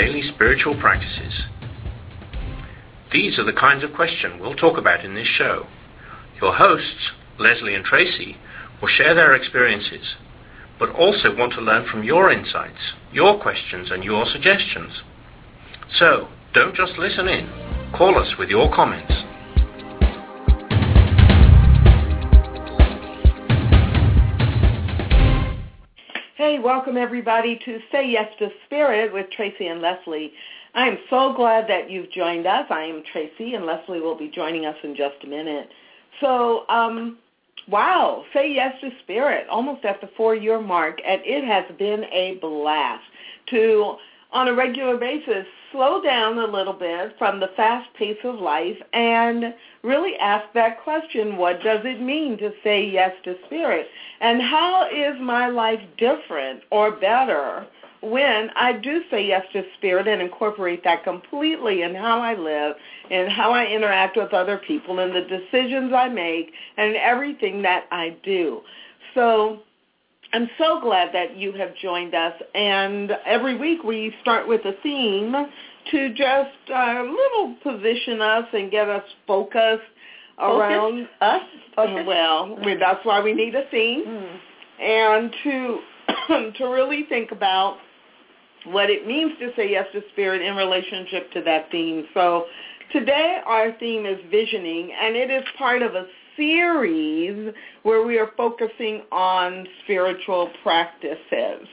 daily spiritual practices? These are the kinds of questions we'll talk about in this show. Your hosts, Lesley and Tracy, will share their experiences, but also want to learn from your insights, your questions, and your suggestions. So, don't just listen in. Call us with your comments. Hey, welcome everybody to Say Yes to Spirit with Tracy and Lesley. I am so glad that you've joined us. I am Tracy, and Lesley will be joining us in just a minute. So, um, wow, Say Yes to Spirit, almost at the four-year mark, and it has been a blast to, on a regular basis, slow down a little bit from the fast pace of life and really ask that question, what does it mean to say yes to spirit? And how is my life different or better when I do say yes to spirit and incorporate that completely in how I live and how I interact with other people and the decisions I make and everything that I do. So I'm so glad that you have joined us. And every week we start with a theme to just uh, little position us and get us focused around us. Focus? Well, that's why we need a theme, mm. and to to really think about what it means to say yes to spirit in relationship to that theme. So today our theme is visioning, and it is part of a series where we are focusing on spiritual practices.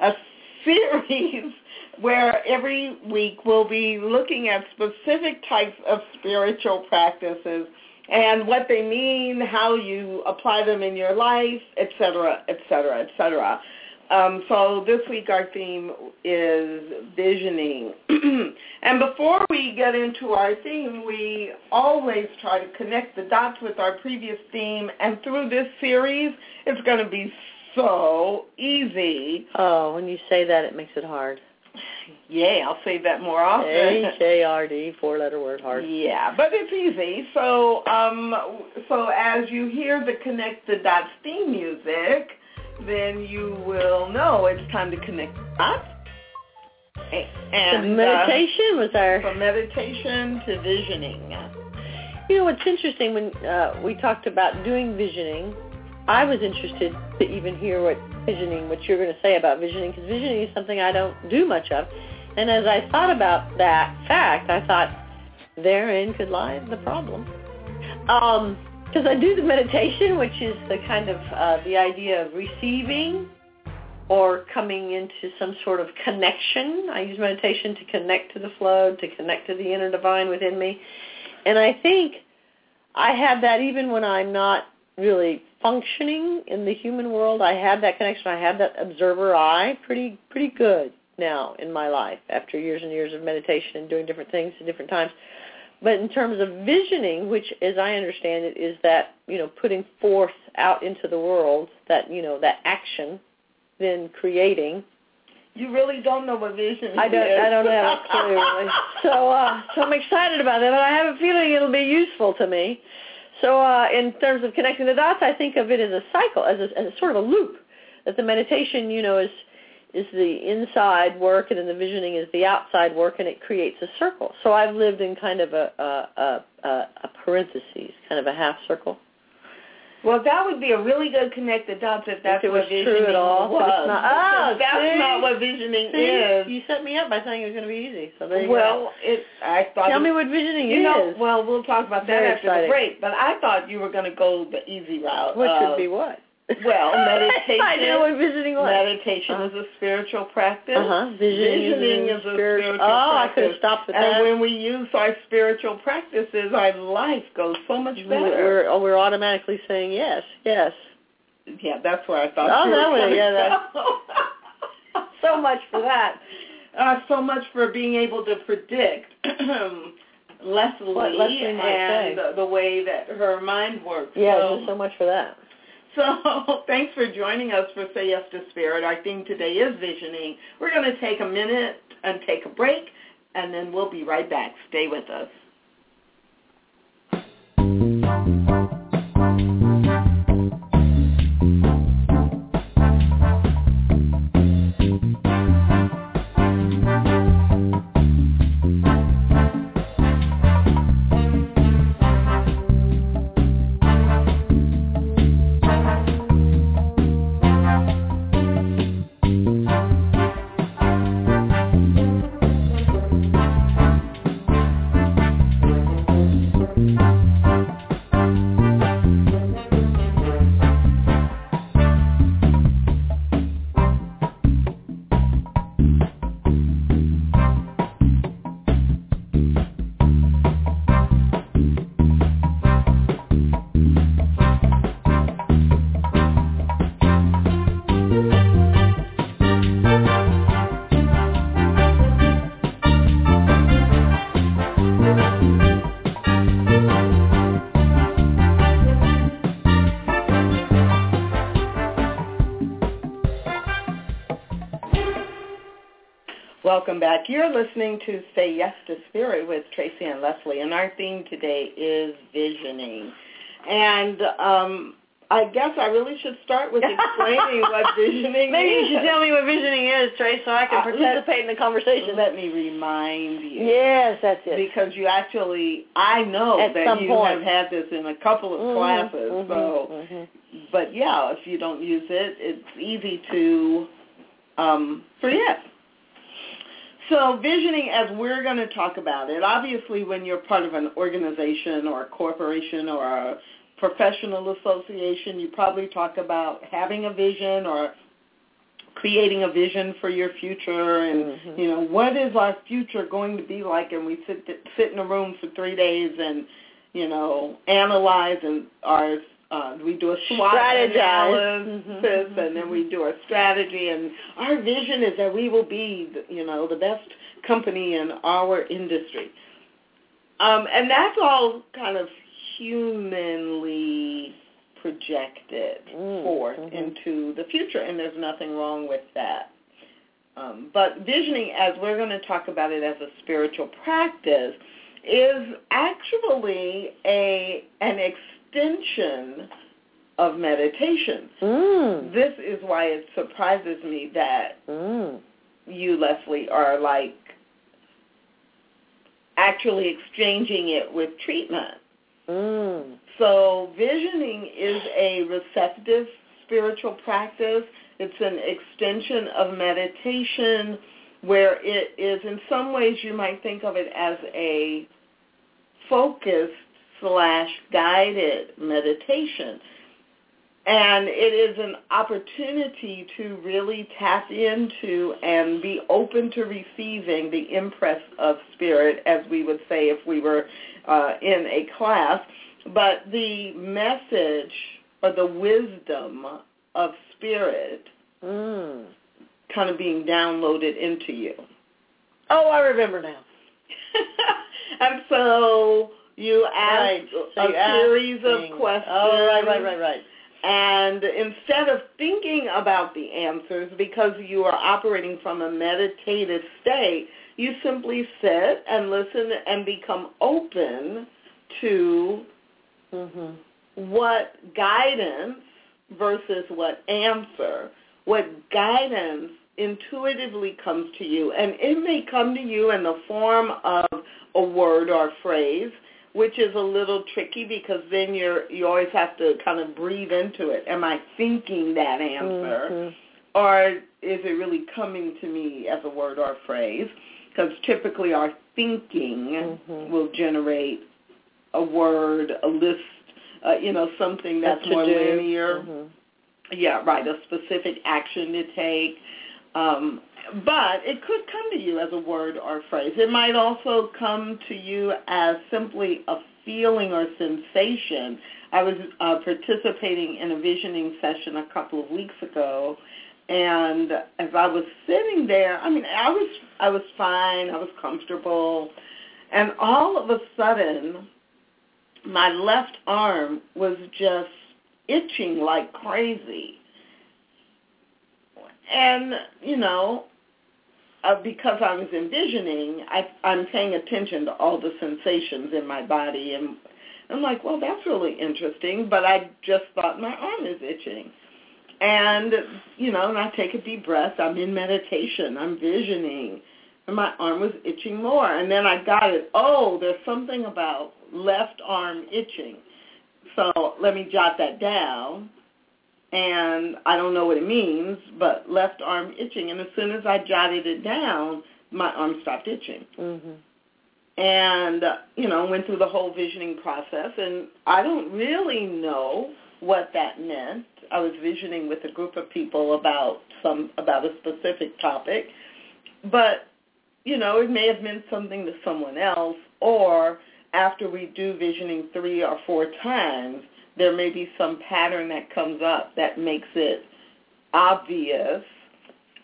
A series where every week we'll be looking at specific types of spiritual practices and what they mean, how you apply them in your life, etc., etc., etc. So this week our theme is visioning. and before we get into our theme, we always try to connect the dots with our previous theme. And through this series, it's going to be so easy. Oh, when you say that, it makes it hard. Yeah, I'll say that more often. H-A-R-D, four-letter word, hard. Yeah, but it's easy. So, um, so as you hear the Connect the Dots theme music, then you will know it's time to connect the dots. And so meditation uh, was our from meditation to visioning. You know what's interesting when uh, we talked about doing visioning, I was interested to even hear what visioning, what you're going to say about visioning, because visioning is something I don't do much of. And as I thought about that fact, I thought therein could lie the problem. Um, because I do the meditation, which is the kind of uh, the idea of receiving or coming into some sort of connection. I use meditation to connect to the flow, to connect to the inner divine within me. And I think I have that even when I'm not really functioning in the human world. I have that connection. I have that observer eye pretty pretty good now in my life after years and years of meditation and doing different things at different times. But in terms of visioning, which as I understand it is that, you know, putting forth out into the world that, you know, that action, then creating. You really don't know what vision I don't is. I don't have a clue really. So uh so I'm excited about that, but I have a feeling it'll be useful to me. So uh in terms of connecting the dots, I think of it as a cycle, as a, as a sort of a loop. That the meditation, you know, is is the inside work and then the visioning is the outside work and it creates a circle. So I've lived in kind of a, a, a, a parentheses, kind of a half circle. Well, that would be a really good connect the dots if that's if what was visioning true at all. was. It's not. Oh, that's see? not what visioning See? is. You set me up by saying it was going to be easy. So there you well, it. I thought. Tell it, me what visioning you is. know, well, we'll talk about that Very after exciting. the break. But I thought you were going to go the easy route. What of, should be what? Well, meditation. I know what visioning was. Meditation Uh-huh. is a spiritual practice. Uh-huh. Visioning, Visioning is a spiritual. spiritual Oh, I could practice. have stopped with And that. when we use our spiritual practices, our life goes so much better. We're, oh, we're automatically saying yes, yes. Yeah, that's where I thought. Oh, you were that way, yeah, from. so much for that. Uh, so much for being able to predict Lesley, Lesley and the, the way that her mind works. Yeah, so, so much for that. so thanks for joining us for Say Yes to Spirit. Our theme today is visioning. We're going to take a minute and take a break, and then we'll be right back. Stay with us. Welcome back. You're listening to Say Yes to Spirit with Tracy and Lesley, and our theme today is visioning. And um, I guess I really should start with explaining what visioning Maybe is. you should tell me what visioning is, Trace, so I can Uh, participate in the conversation. Let me remind you. yes, that's it. Because you actually, I know At that you point. have had this in a couple of Mhm, classes. mhm, So, mhm. but yeah, if you don't use it, it's easy to um, forget. So visioning, as we're going to talk about it, obviously when you're part of an organization or a corporation or a professional association, you probably talk about having a vision or creating a vision for your future and Mhm. you know what is our future going to be like and we sit sit in a room for 3 days and you know analyze and our uh, we do a SWOT analysis Mhm. and then we do our strategy and our vision is that we will be the- you know the best company in our industry um, and that's all kind of humanly projected Mm, forth mhm. into the future, and there's nothing wrong with that. Um, but visioning, as we're going to talk about it as a spiritual practice, is actually a an extension of meditation. Mm. This is why it surprises me that Mm. you, Lesley, are like actually exchanging it with treatment. Mm. So visioning is a receptive spiritual practice. It's an extension of meditation where it is in some ways you might think of it as a focused slash guided meditation. And it is an opportunity to really tap into and be open to receiving the impress of spirit, as we would say if we were uh, in a class. But the message or the wisdom of spirit Mm. kind of being downloaded into you. Oh, I remember now. and so you ask Right. A you series of questions. Oh, right, right, right, right. And instead of thinking about the answers, because you are operating from a meditative state, you simply sit and listen and become open to Mhm. what guidance versus what answer, what guidance intuitively comes to you. And it may come to you in the form of a word or phrase, which is a little tricky because then you're you always have to kind of breathe into it. Am I thinking that answer? Mhm. or is it really coming to me as a word or a phrase? Because typically our thinking Mhm. will generate a word, a list, uh, you know, something that's A more to-do. linear. Mhm. Yeah, right, a specific action to take. Um, but it could come to you as a word or phrase. It might also come to you as simply a feeling or sensation. I was uh, participating in a visioning session a couple of weeks ago, and as I was sitting there, I mean, I was I was fine, I was comfortable, and all of a sudden, my left arm was just itching like crazy. And, you know, uh, because I was envisioning, I, I'm paying attention to all the sensations in my body. And I'm like, well, that's really interesting, but I just thought my arm is itching. And, you know, and I take a deep breath. I'm in meditation. I'm visioning. And my arm was itching more. And then I got it. Oh, there's something about left arm itching. So let me jot that down. And I don't know what it means, but left arm itching. And as soon as I jotted it down, my arm stopped itching. Mm-hmm. And you know went through the whole visioning process. And i don't really know what that meant. I was visioning with a group of people about some about a specific topic. But you know it may have meant something to someone else. Or after we do visioning three or four times there may be some pattern that comes up that makes it obvious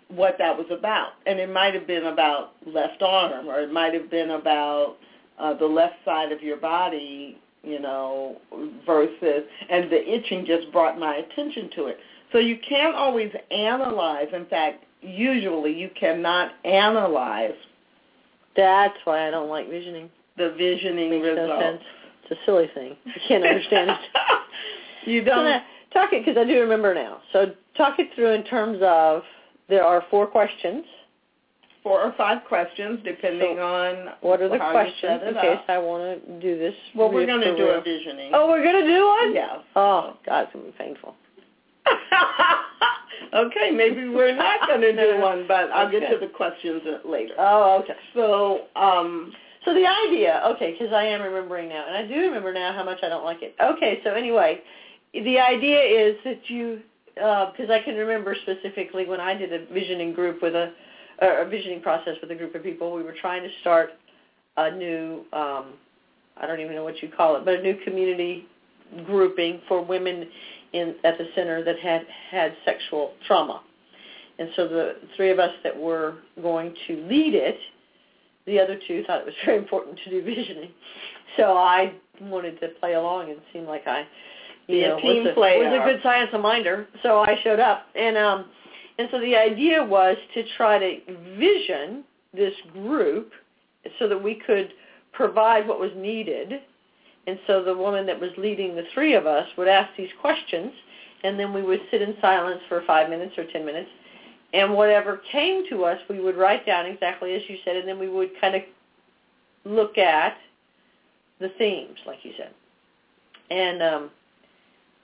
what that was about. And it might have been about left arm or it might have been about uh, the left side of your body, you know, versus, and the itching just brought my attention to it. So you can't always analyze. In fact, usually you cannot analyze. That's why I don't like visioning. The visioning Makes results. No sense. It's a silly thing. I can't understand it. you don't. So talk it because I do remember now. So talk it through in terms of there are four questions. Four or five questions, depending so on what are the questions in case I want to do this. Well, we're going to do a visioning. Oh, we're going to do one. Yeah. Oh, God, it's going to be painful. okay, maybe we're not going to do one, but I'll okay. get to the questions later. Oh, okay. So, um, so the idea, okay, because I am remembering now, and I do remember now how much I don't like it. Okay, so anyway, the idea is that you because uh, I can remember specifically when I did a visioning group with a, a visioning process with a group of people. We were trying to start a new, um, I don't even know what you call it, but a new community grouping for women in at the center that had had sexual trauma. And so the three of us that were going to lead it, the other two thought it was very important to do visioning. So I wanted to play along and seem like I know, a team was a, player. was a good science of minder, so I showed up. And um and so the idea was to try to vision this group so that we could provide what was needed. And so the woman that was leading the three of us would ask these questions and then we would sit in silence for 5 minutes or 10 minutes and whatever came to us we would write down exactly as you said and then we would kind of look at the themes like you said. And um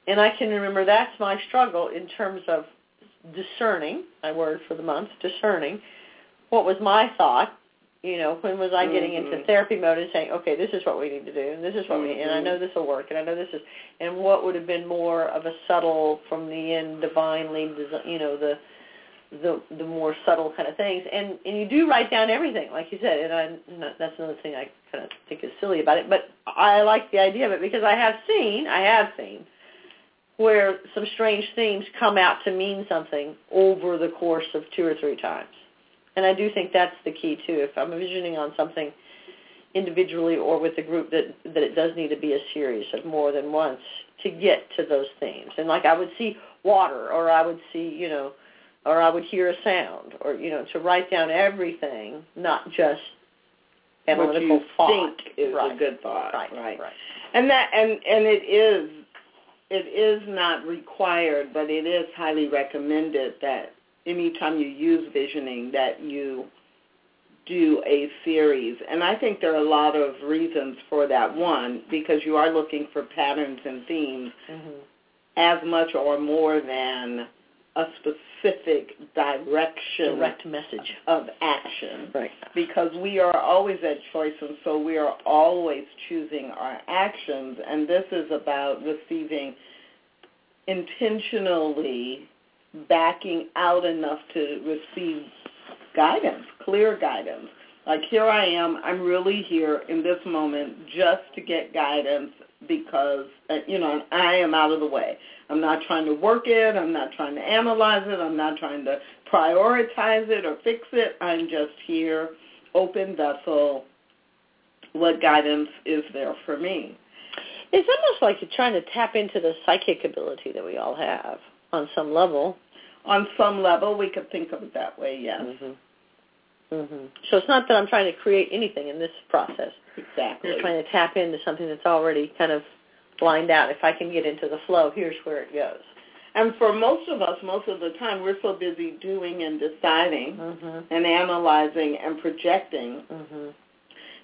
and I can remember that's my struggle in terms of discerning, my word for the month, discerning what was my thought, you know, when was I getting mm-hmm. into therapy mode and saying, okay, this is what we need to do, and this is what mm-hmm. we, and I know this will work, and I know this is, and what would have been more of a subtle, from the end, divinely, you know, the the the more subtle kind of things, and and you do write down everything, like you said, and I that's another thing I kind of think is silly about it, but I like the idea of it because I have seen, I have seen where some strange themes come out to mean something over the course of two or three times. And I do think that's the key too. If I'm visioning on something individually or with a group that that it does need to be a series of more than once to get to those themes. And like I would see water or I would see, you know, or I would hear a sound or you know, to write down everything, not just analytical what you thought. think is right. a good thought. Right. Right. right. And that and and it is it is not required, but it is highly recommended that anytime you use visioning that you do a series. And I think there are a lot of reasons for that. One, because you are looking for patterns and themes mm-hmm. as much or more than a specific direction direct message of action. Right. Because we are always at choice and so we are always choosing our actions and this is about receiving intentionally backing out enough to receive guidance, clear guidance. Like here I am, I'm really here in this moment just to get guidance because uh, you know I am out of the way. I'm not trying to work it. I'm not trying to analyze it. I'm not trying to prioritize it or fix it. I'm just here, open vessel. What guidance is there for me? It's almost like you're trying to tap into the psychic ability that we all have on some level. On some level, we could think of it that way. Yes. Mm-hmm. Mm-hmm. So it's not that I'm trying to create anything in this process. Exactly. I'm trying to tap into something that's already kind of lined out. If I can get into the flow, here's where it goes. And for most of us, most of the time, we're so busy doing and deciding Mm-hmm. and analyzing and projecting Mm-hmm.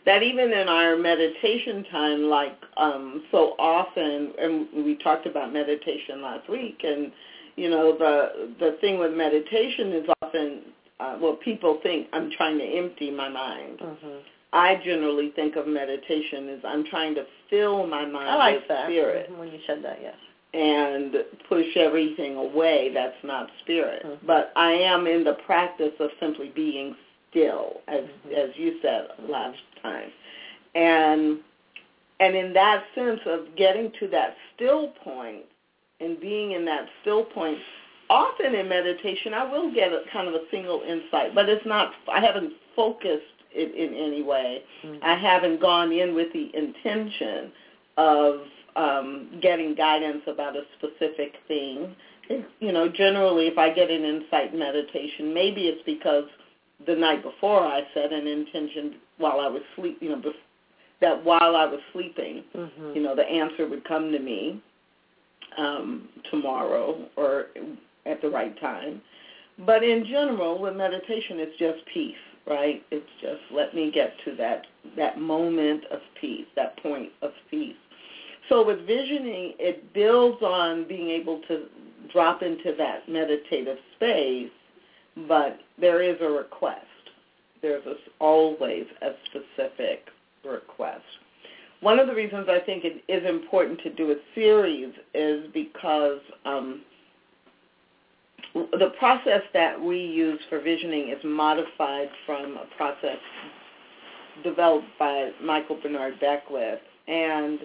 that even in our meditation time, like um, so often, and we talked about meditation last week, and you know the the thing with meditation is often uh, well, people think I'm trying to empty my mind. Mm-hmm. I generally think of meditation as I'm trying to fill my mind I like with that spirit when you said that. Yes. and push everything away that's not spirit. Mhm. But I am in the practice of simply being still, as Mhm. as you said last time, and and in that sense of getting to that still point and being in that still point. Often in meditation, I will get a kind of a single insight, but it's not. I haven't focused it in any way. Mhm. I haven't gone in with the intention of um, getting guidance about a specific thing. It, you know, generally, if I get an insight in meditation, maybe it's because the night before I set an intention while I was sleep. You know, bef- that while I was sleeping, Mhm. you know, the answer would come to me um, tomorrow or at the right time. But in general, with meditation, it's just peace, right? It's just let me get to that that moment of peace, that point of peace. So with visioning, it builds on being able to drop into that meditative space, but there is a request. There's a, always a specific request. One of the reasons I think it is important to do a series is because um, the process that we use for visioning is modified from a process developed by Michael Bernard Beckwith. And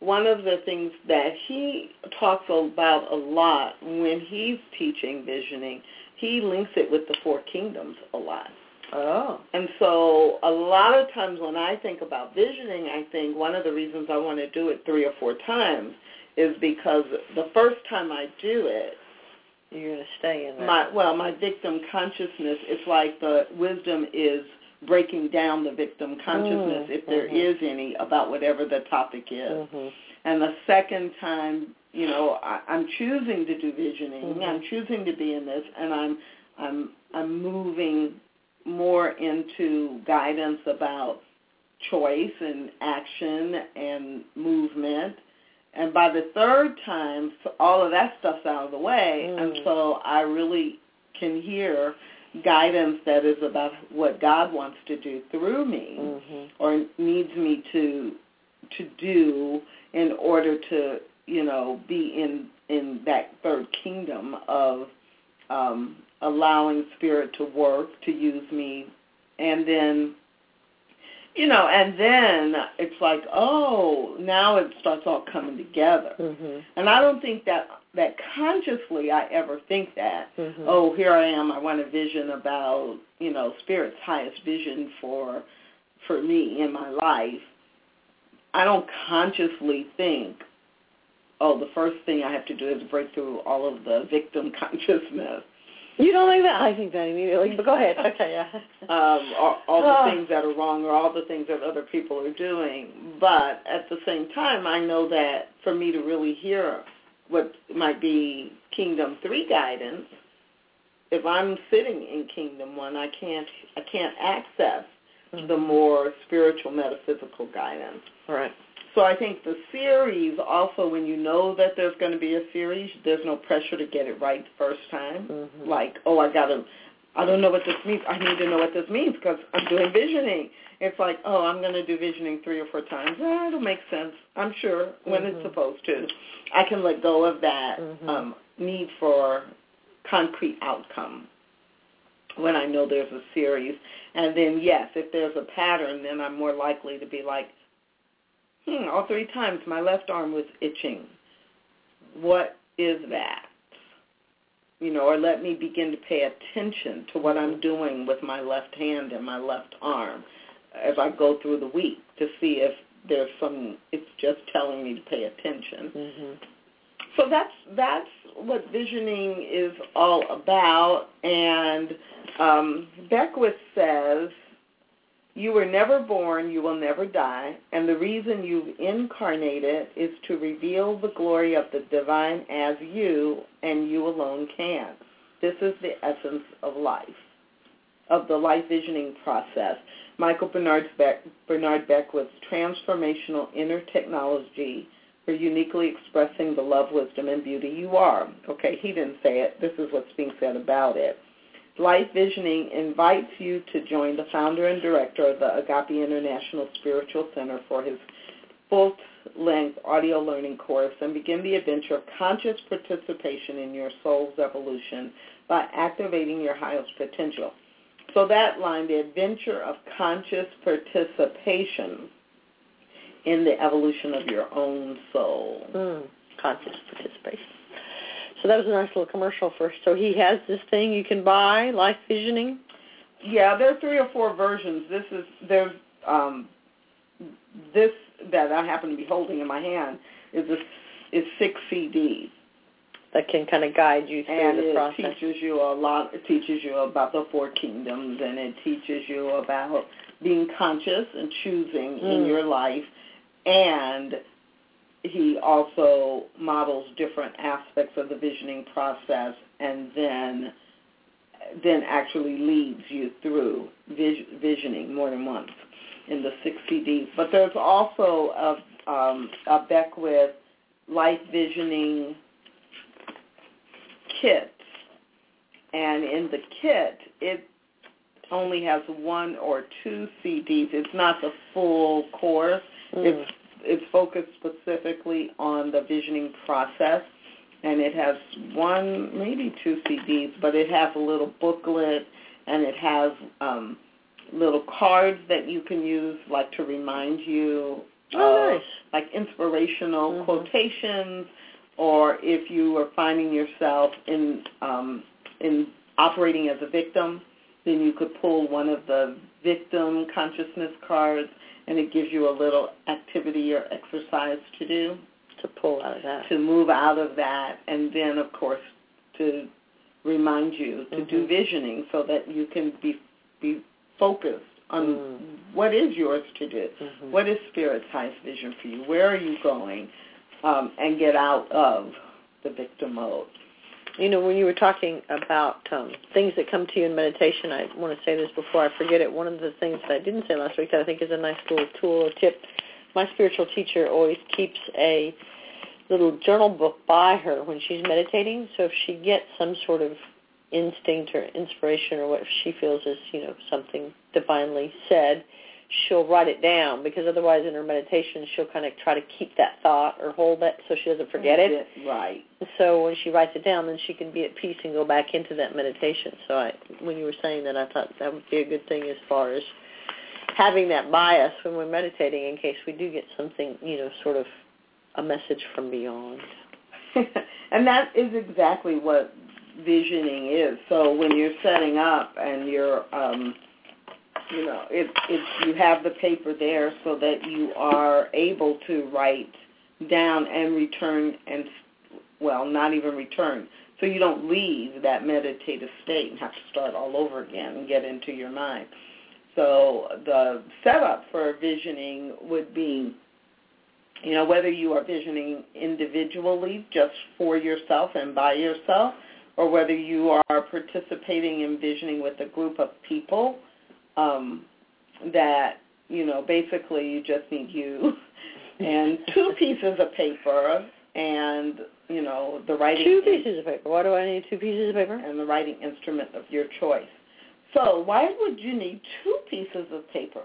one of the things that he talks about a lot when he's teaching visioning, he links it with the four kingdoms a lot. Oh. And so a lot of times when I think about visioning, I think one of the reasons I want to do it three or four times is because the first time I do it, You're going to stay in there. my well, my victim consciousness, it's like the wisdom is breaking down the victim consciousness, Mm, if there mhm. is any, about whatever the topic is. hmm And the second time, you know, I, I'm choosing to do visioning. Mhm. I'm choosing to be in this, and I'm I'm I'm moving more into guidance about choice and action and movement. And by the third time, all of that stuff's out of the way, and Mm. so I really can hear guidance that is about what God wants to do through me hmm or needs me to to do in order to you know be in in that third kingdom of um allowing spirit to work to use me. And then you know and then it's like oh now it starts all coming together hmm and i don't think that that consciously i ever think that hmm oh, here I am. I want a vision about, you know, Spirit's highest vision for for me in my life. I don't consciously think, oh, the first thing I have to do is break through all of the victim consciousness, You don't think that? I think that immediately. But go ahead. Okay, yeah. um, all, all Ah. the things that are wrong or all the things that other people are doing. But at the same time, I know that for me to really hear what might be Kingdom Three guidance, if I'm sitting in Kingdom One, I can't I can't access the more spiritual metaphysical guidance. Right. So I think the series also, when you know that there's going to be a series, there's no pressure to get it right the first time. Mhm. Like, oh, I got to, I don't know what this means. I need to know what this means because I'm doing visioning. It's like, oh, I'm going to do visioning three or four times. Eh, it'll make sense, I'm sure, when it's Mhm. supposed to. I can let go of that Mhm. um, need for concrete outcome when I know there's a series. And then, yes, if there's a pattern, then I'm more likely to be like, hmm, all three times my left arm was itching. What is that? You know, or let me begin to pay attention to what I'm doing with my left hand and my left arm as I go through the week to see if there's some, it's just telling me to pay attention. hmm So that's that's what visioning is all about, and Um, Beckwith says, you were never born, you will never die, and the reason you've incarnated is to reveal the glory of the divine as you, and you alone can. This is the essence of life, of the life visioning process. Michael Bernard, Beck, Bernard Beckwith's transformational inner technology for uniquely expressing the love, wisdom, and beauty you are. Okay, he didn't say it. This is what's being said about it. Life Visioning invites you to join the founder and director of the Agape International Spiritual Center for his full-length audio learning course and begin the adventure of conscious participation in your soul's evolution by activating your highest potential. So that line, the adventure of conscious participation in the evolution of your own soul. Mm, conscious participation. So that was a nice little commercial for. So he has this thing you can buy, life visioning. Yeah, there are three or four versions. This is there's um, this that I happen to be holding in my hand is a, is six CDs that can kind of guide you through and the it process. teaches you a lot. It teaches you about the four kingdoms, and it teaches you about being conscious and choosing in Mm. your life. And he also models different aspects of the visioning process, and then then actually leads you through vis- visioning more than once in the six CDs. But there's also a, um, a Beckwith life visioning kit, and in the kit, it only has one or two CDs. It's not the full course. Mm. It's it's focused specifically on the visioning process, and it has one, maybe two CDs, but it has a little booklet, and it has um, little cards that you can use, like to remind you Oh, of nice. like inspirational Mhm. quotations, or if you are finding yourself in um, in operating as a victim, then you could pull one of the victim consciousness cards, and it gives you a little activity or exercise to do to pull out of that. to move out of that, and then of course to remind you to do Mhm. visioning so that you can be be focused on Mm. what is yours to do. Mhm. What is Spirit's highest vision for you? Where are you going? Um, and get out of the victim mode. You know, when you were talking about um, things that come to you in meditation, I want to say this before I forget it. One of the things that I didn't say last week that I think is a nice little tool or tip, my spiritual teacher always keeps a little journal book by her when she's meditating. So if she gets some sort of instinct or inspiration or what she feels is, you know, something divinely said, she'll write it down because otherwise in her meditation she'll kind of try to keep that thought or hold that so she doesn't forget it. Right. So when she writes it down, then she can be at peace and go back into that meditation. So I, when you were saying that, I thought that would be a good thing as far as having that bias when we're meditating in case we do get something, you know, sort of a message from beyond. and that is exactly what visioning is. So when you're setting up and you're, um, you know, it, it, you have the paper there so that you are able to write down and return and, well, not even return. So you don't leave that meditative state and have to start all over again and get into your mind. So the setup for visioning would be you know, whether you are visioning individually just for yourself and by yourself, or whether you are participating in visioning with a group of people, um, that, you know, basically you just need you and two pieces of paper and, you know, the writing Two pieces of paper. Why do I need two pieces of paper? and the writing instrument of your choice. So why would you need two pieces of paper?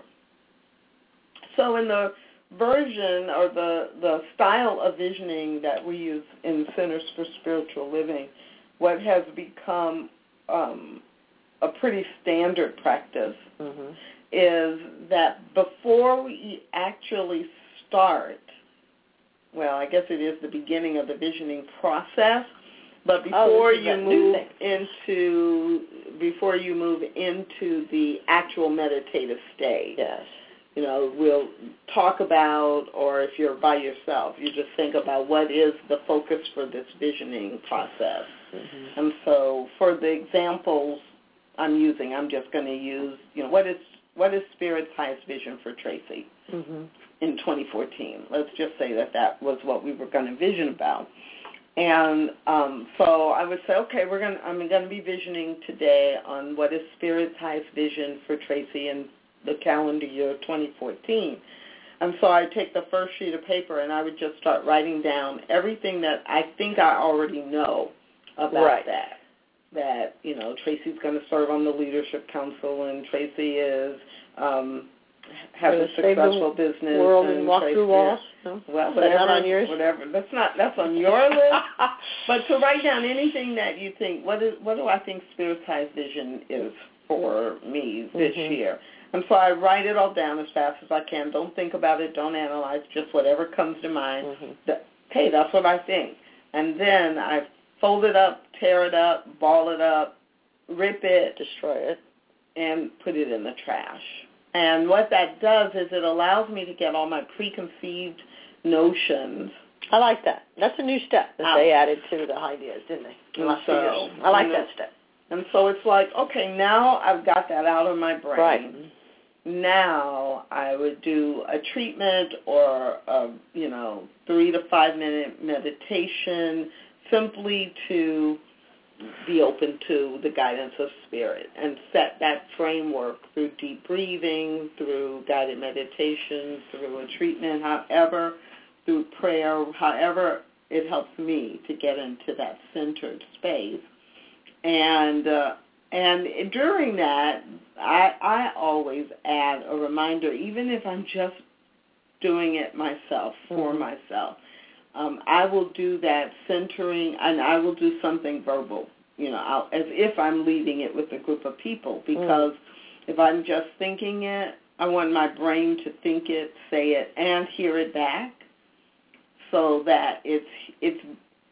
So in the version or the, the style of visioning that we use in Centers for Spiritual Living, what has become um, a pretty standard practice Mm-hmm. is that before we actually start, well, I guess it is the beginning of the visioning process, but before Oh, you move into before you move into the actual meditative state, Yes. you know, we'll talk about, or if you're by yourself, you just think about what is the focus for this visioning process. Mm-hmm. And so for the examples I'm using. I'm just going to use, you know, what is what is Spirit's highest vision for Tracy hmm in 2014? Let's just say that that was what we were going to vision about. And um, so I would say, okay, we're going. I'm going to be visioning today on what is Spirit's highest vision for Tracy in the calendar year 2014. And so I take the first sheet of paper and I would just start writing down everything that I think I already know about Right. that. That you know Tracy's going to serve on the leadership council and Tracy is um, has a the successful business World and and walk Tracy, through walls. No? Well, whatever, not on yours? whatever. That's not that's on your list. But to write down anything that you think, what is what do I think Spirit's highest vision is for me this Mhm. year? And so I write it all down as fast as I can. Don't think about it. Don't analyze. Just whatever comes to mind. Mhm. That, hey, that's what I think. And then I fold it up, tear it up, ball it up, rip it, Destroy it. and put it in the trash. And what that does is it allows me to get all my preconceived notions I like that. That's a new step that Out. they ah. added to the ideas, didn't they? The And so- years. I like that step. And so it's like, okay, now I've got that out of my brain. Right. Now I would do a treatment or a, you know, three to five minute meditation simply to be open to the guidance of spirit and set that framework through deep breathing, through guided meditation, through a treatment, however, through prayer, however it helps me to get into that centered space. And uh, and during that, I I always add a reminder, even if I'm just doing it myself for Mhm. myself. Um, I will do that centering, and I will do something verbal, you know, I'll, as if I'm leading it with a group of people. Because if I'm just thinking it, I want my brain to think it, say it, and hear it back, so that it's it's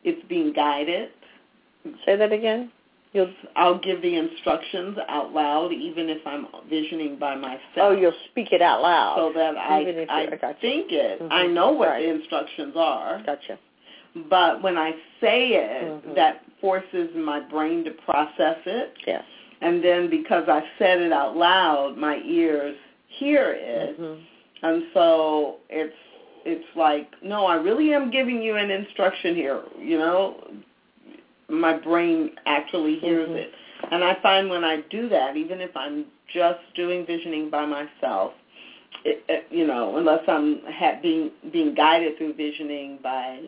it's being guided. Say that again. You'll I'll give the instructions out loud, even if I'm visioning by myself. oh, you'll speak it out loud. so that I Even I I gotcha. think it. Mhm. I know what Right. the instructions are, Gotcha. but when I say it, Mhm. that forces my brain to process it, Yes. and then because I said it out loud, my ears hear it, Mhm. and so it's it's like, no, I really am giving you an instruction here. You know, my brain actually hears Mhm. it, and I find when I do that, even if I'm just doing visioning by myself, it, it, you know, unless I'm ha- being being guided through visioning by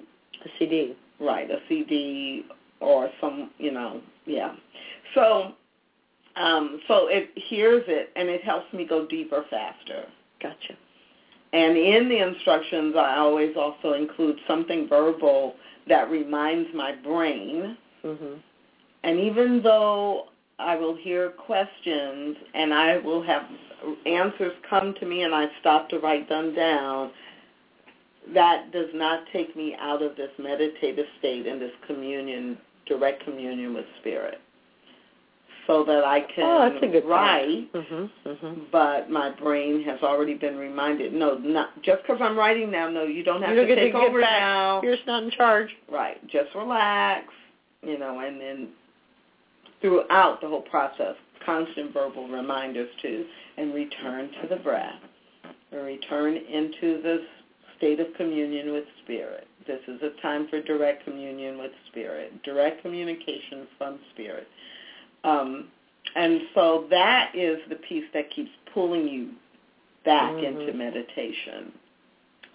A CD. right a CD or some, you know, yeah. So, um, so it hears it and it helps me go deeper faster. Gotcha. And in the instructions, I always also include something verbal that reminds my brain. Mhm. And even though I will hear questions and I will have answers come to me and I stop to write them down, that does not take me out of this meditative state and this communion, direct communion with spirit. So that I can Oh, that's a good point. write Mhm. Mhm. but my brain has already been reminded. No, not just because I'm writing now. No, you don't have You don't to take to over now. You're just not in charge. Right, just relax, you know, and then throughout the whole process, constant verbal reminders too, and return to the breath, and return into this state of communion with spirit. This is a time for direct communion with spirit, direct communication from spirit. Um, and so that is the piece that keeps pulling you back Mhm. into meditation.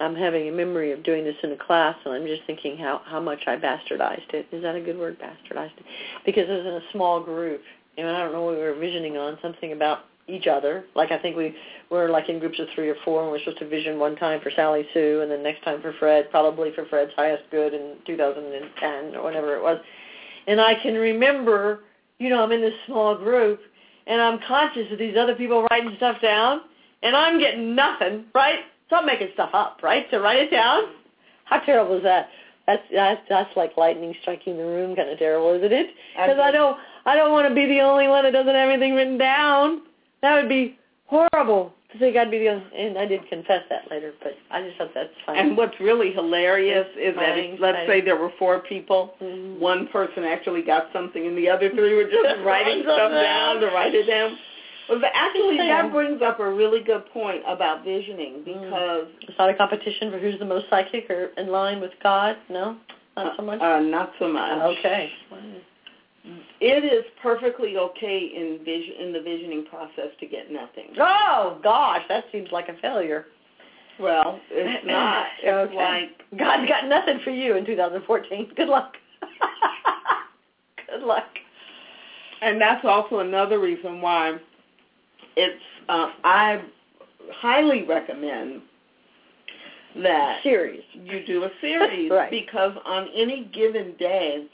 I'm having a memory of doing this in a class, and I'm just thinking how how much I bastardized it. Is that a good word, bastardized it? Because it was in a small group, and I don't know what we were visioning on something about each other. Like I think we were like in groups of three or four, and we are supposed to vision one time for Sally Sue, and then next time for Fred, probably for Fred's highest good in 2010 or whatever it was. And I can remember, you know, I'm in this small group, and I'm conscious of these other people writing stuff down, and I'm getting nothing, right? So I'm making stuff up, right? To write it down. How terrible is that? That's that's that's like lightning striking the room, kind of terrible, isn't it? Because I don't I don't want to be the only one that doesn't have anything written down. That would be horrible to think I'd be the only. And I did confess that later, but I just thought that's funny. And what's really hilarious is that if, let's say there were four people, Mhm. one person actually got something and the other three were just writing stuff down to write it down. Well, actually, that brings up a really good point about visioning because It's not a competition for who's the most psychic or in line with God. No, not so much. uh, not so much. okay. It is perfectly okay in vision in the visioning process to get nothing. Oh gosh, that seems like a failure. Well, it's not. It's Okay. like God's got nothing for you in 2014. Good luck. Good luck. and that's also another reason why it's uh, I highly recommend that Series. you do a series Right. because on any given day,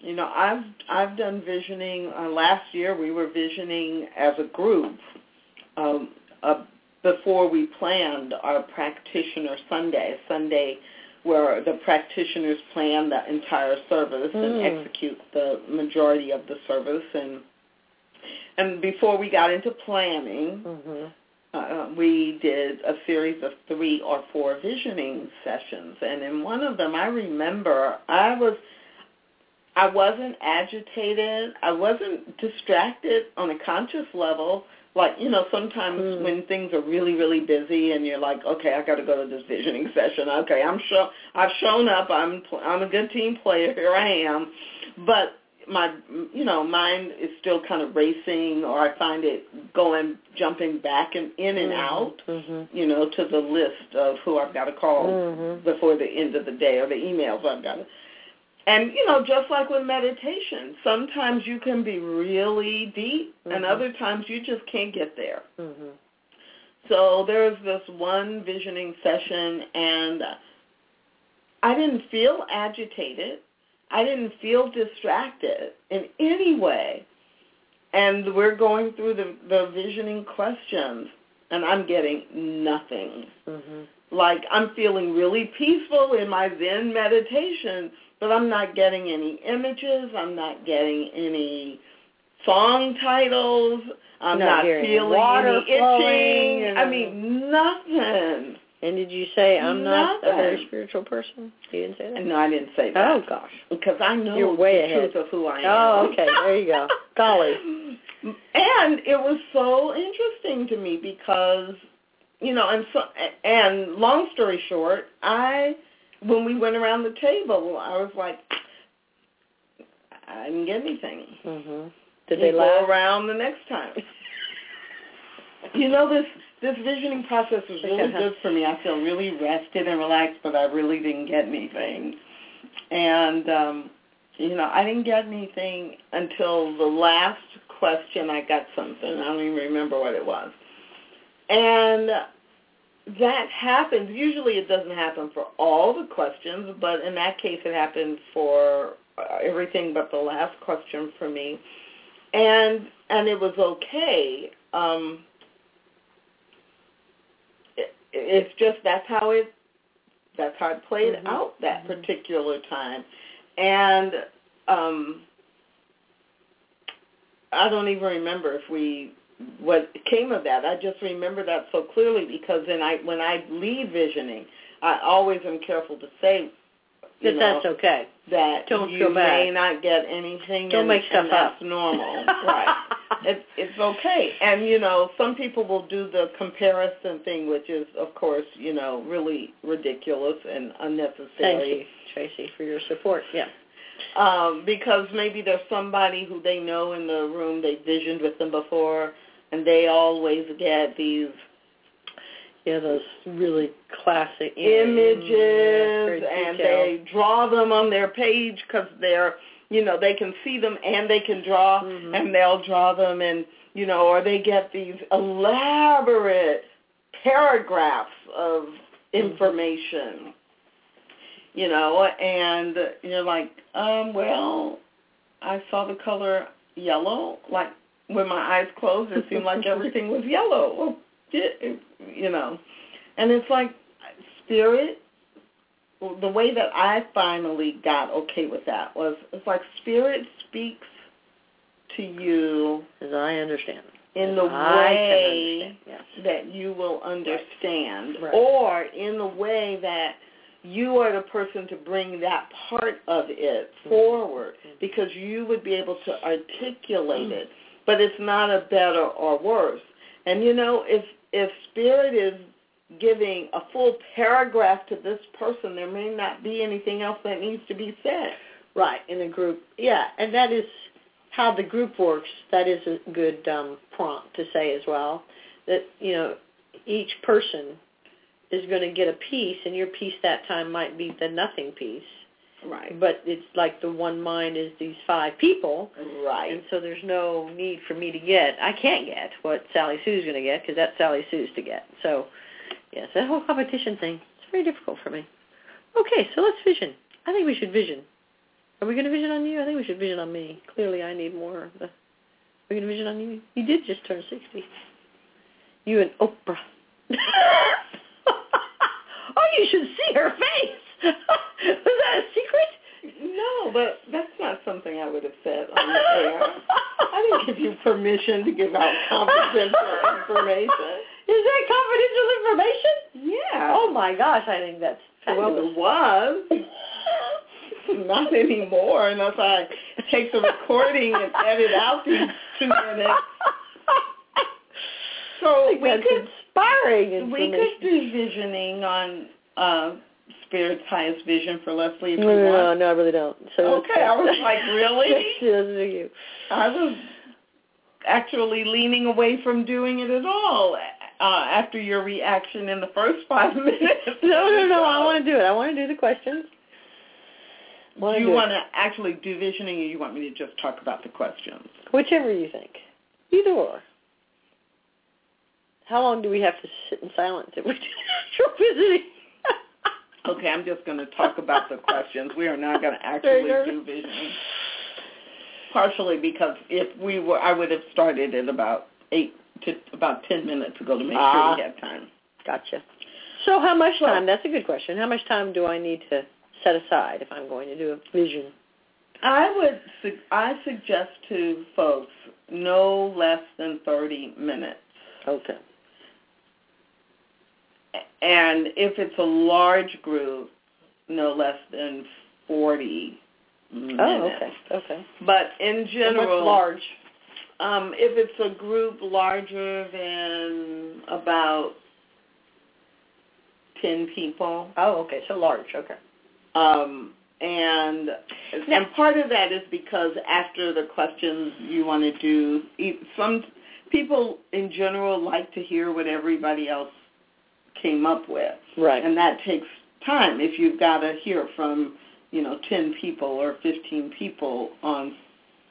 you know, I've I've done visioning. Uh, last year we were visioning as a group um, uh, before we planned our practitioner Sunday, Sunday where the practitioners plan the entire service and Mm. execute the majority of the service and and before we got into planning, Mhm. uh, we did a series of three or four visioning sessions, and in one of them, I remember I was, I wasn't agitated, I wasn't distracted on a conscious level. Like you know, sometimes Mm. when things are really, really busy, and you're like, okay, I got to go to this visioning session. Okay, I'm show, I've shown up. I'm, pl- I'm a good team player. Here I am, but my you know mind is still kind of racing or I find it going jumping back and in and out Mhm. you know to the list of who I've got to call Mhm. before the end of the day or the emails I've got to and you know just like with meditation sometimes you can be really deep and Mhm. other times you just can't get there Mhm. so there's this one visioning session, and I didn't feel agitated. I didn't feel distracted in any way. And we're going through the, the visioning questions, and I'm getting nothing. Mhm. Like I'm feeling really peaceful in my Zen meditation, but I'm not getting any images. I'm not getting any song titles. I'm Not not, feeling any flowing itching. I mean, nothing. And did you say I'm not a very spiritual person? You didn't say that. No, I didn't say that. Oh gosh. Because I know You're way the ahead. truth of who I am. Oh, okay. There you go. Golly. And it was so interesting to me because, you know, and so, and long story short, I when we went around the table, I was like, I didn't get anything. Mm-hmm. Did We they go laugh? around the next time? you know this this visioning process was really good for me. I feel really rested and relaxed, but I really didn't get anything. And um you know, I didn't get anything until the last question I got something. I don't even remember what it was. And that happens. Usually it doesn't happen for all the questions, but in that case it happened for everything but the last question for me. And and it was okay. Um it's just that's how it that's how it played Mhm. out that Mhm. particular time. And um I don't even remember if we what came of that. I just remember that so clearly because then I when I leave visioning, I always am careful to say you That know, that's okay. that Don't you feel bad. may not get anything Don't and, make stuff and that's up. normal. right. It's it's okay. And you know, some people will do the comparison thing which is of course, you know, really ridiculous and unnecessary. Thank you, Tracy, for your support. Yeah. Um, because maybe there's somebody who they know in the room they visioned with them before and they always get these Yeah, those really classic images Very and they draw them on their page because they're you know they can see them and they can draw Mhm. and they'll draw them and you know or they get these elaborate paragraphs of information you know and you're like um well i saw the color yellow like when my eyes closed it seemed like everything was yellow you know and it's like spirit the way that I finally got okay with that was it's like spirit speaks to you as I understand. in the I way. Yes. that you will understand Right. or in the way that you are the person to bring that part of it mm-hmm. forward mm-hmm. because you would be able to articulate mm. it. But it's not a better or worse. And you know, if if spirit is giving a full paragraph to this person, there may not be anything else that needs to be said. Right, in a group. Yeah, and that is how the group works. That is a good um, prompt to say as well. That, you know, each person is going to get a piece, and your piece that time might be the nothing piece. Right. But it's like the one mind is these five people, Right. and so there's no need for me to get. I can't get what Sally Sue's going to get because that's Sally Sue's to get. So, yes, that whole competition thing it's very difficult for me. Okay, so let's vision. I think we should vision. Are we going to vision on you? I think we should vision on me. Clearly, I need more. Of the, are we going to vision on you? You did just turn sixty. You and Oprah. oh, you should see her face. Was that a secret? No, but that's not something I would have said on the air. I didn't give you permission to give out confidential information. Is that confidential information? Yeah. Oh my gosh, I think that's well, it was. Not anymore, unless I take the recording and edit out these two minutes. So we could inspiring we could do visioning on uh, Spirit's highest vision for Lesley if no, you no, no, want. no, I really don't. So Okay, I was like, really? she doesn't do you. I was actually leaning away from doing it at all uh, after your reaction in the first five minutes. No, no, no. I want to do it. I want to do the questions. Do you want to actually do visioning, or you want me to just talk about the questions? Whichever you think. Either or. How long do we have to sit in silence if we do visiting? Okay, I'm just going to talk about the questions. We are not going to actually do visioning. Partially because if we were, I would have started at about eight to about ten minutes ago to make Ah. sure we had time. Gotcha. So how much time? That's a good question. How much time do I need to set aside if I'm going to do a vision? I would, su- I suggest to folks no less than thirty minutes. Okay. And if it's a large group, no less than 40 minutes. Oh, okay. Okay. But in general, large? Um, if it's a group larger than about 10 people, Oh, okay. So large. Okay. um, and and part of that is because after the questions you want to do, some people in general like to hear what everybody else came up with. Right. and that takes time if you've got to hear from you know 10 people or 15 people on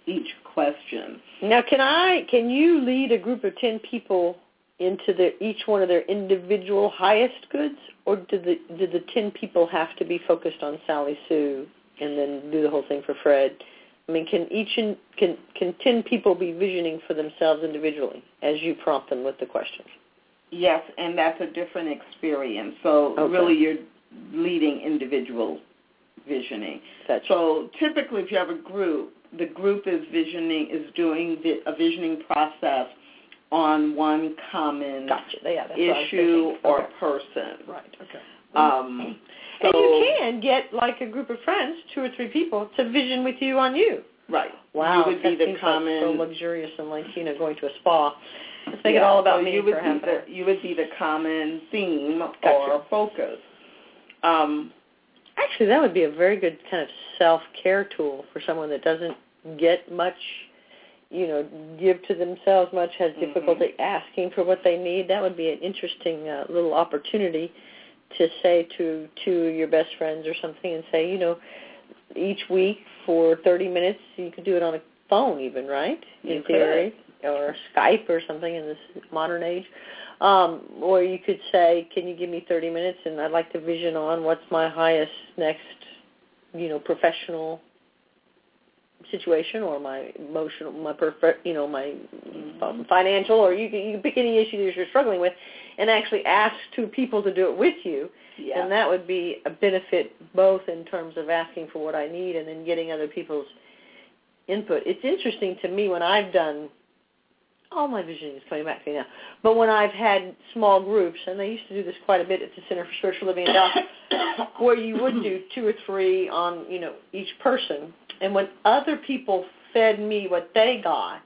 each question Now, can I? Can you lead a group of ten people into their each one of their individual highest goods, or did the did the ten people have to be focused on Sally Sue and then do the whole thing for Fred? I mean, can each in, can can ten people be visioning for themselves individually as you prompt them with the questions? Yes and that's a different experience so Okay. really you're leading individual visioning That's so typically if you have a group the group is visioning is doing vi- a visioning process on one common gotcha. Yeah, that's what I was issue or Okay. person right. Okay. um and so- you can get like a group of friends, two or three people, to vision with you on you. right Wow, you would be the seems common like so luxurious and like you know going to a spa. Let's make it all about so me you would for be half an the, hour. You would be the common theme Gotcha. or focus. Um, Actually, that would be a very good kind of self-care tool for someone that doesn't get much, you know, give to themselves much, has Mhm. difficulty asking for what they need. That would be an interesting uh, little opportunity to say to to your best friends or something and say, you know, each week for 30 minutes, you could do it on a phone even, right? In You could. Or Skype or something in this modern age. Um, or you could say, can you give me 30 minutes and I'd like to vision on what's my highest next, you know, professional situation or my emotional, my perfect, you know, my um, financial, or you can, you can pick any issue that you're struggling with and actually ask two people to do it with you. yeah. And that would be a benefit both in terms of asking for what I need and then getting other people's input. It's interesting to me when I've done all my visioning is coming back to me now. But when I've had small groups, and I used to do this quite a bit at the Center for Spiritual Living in Dallas, where you would do two or three on you know each person, and when other people fed me what they got,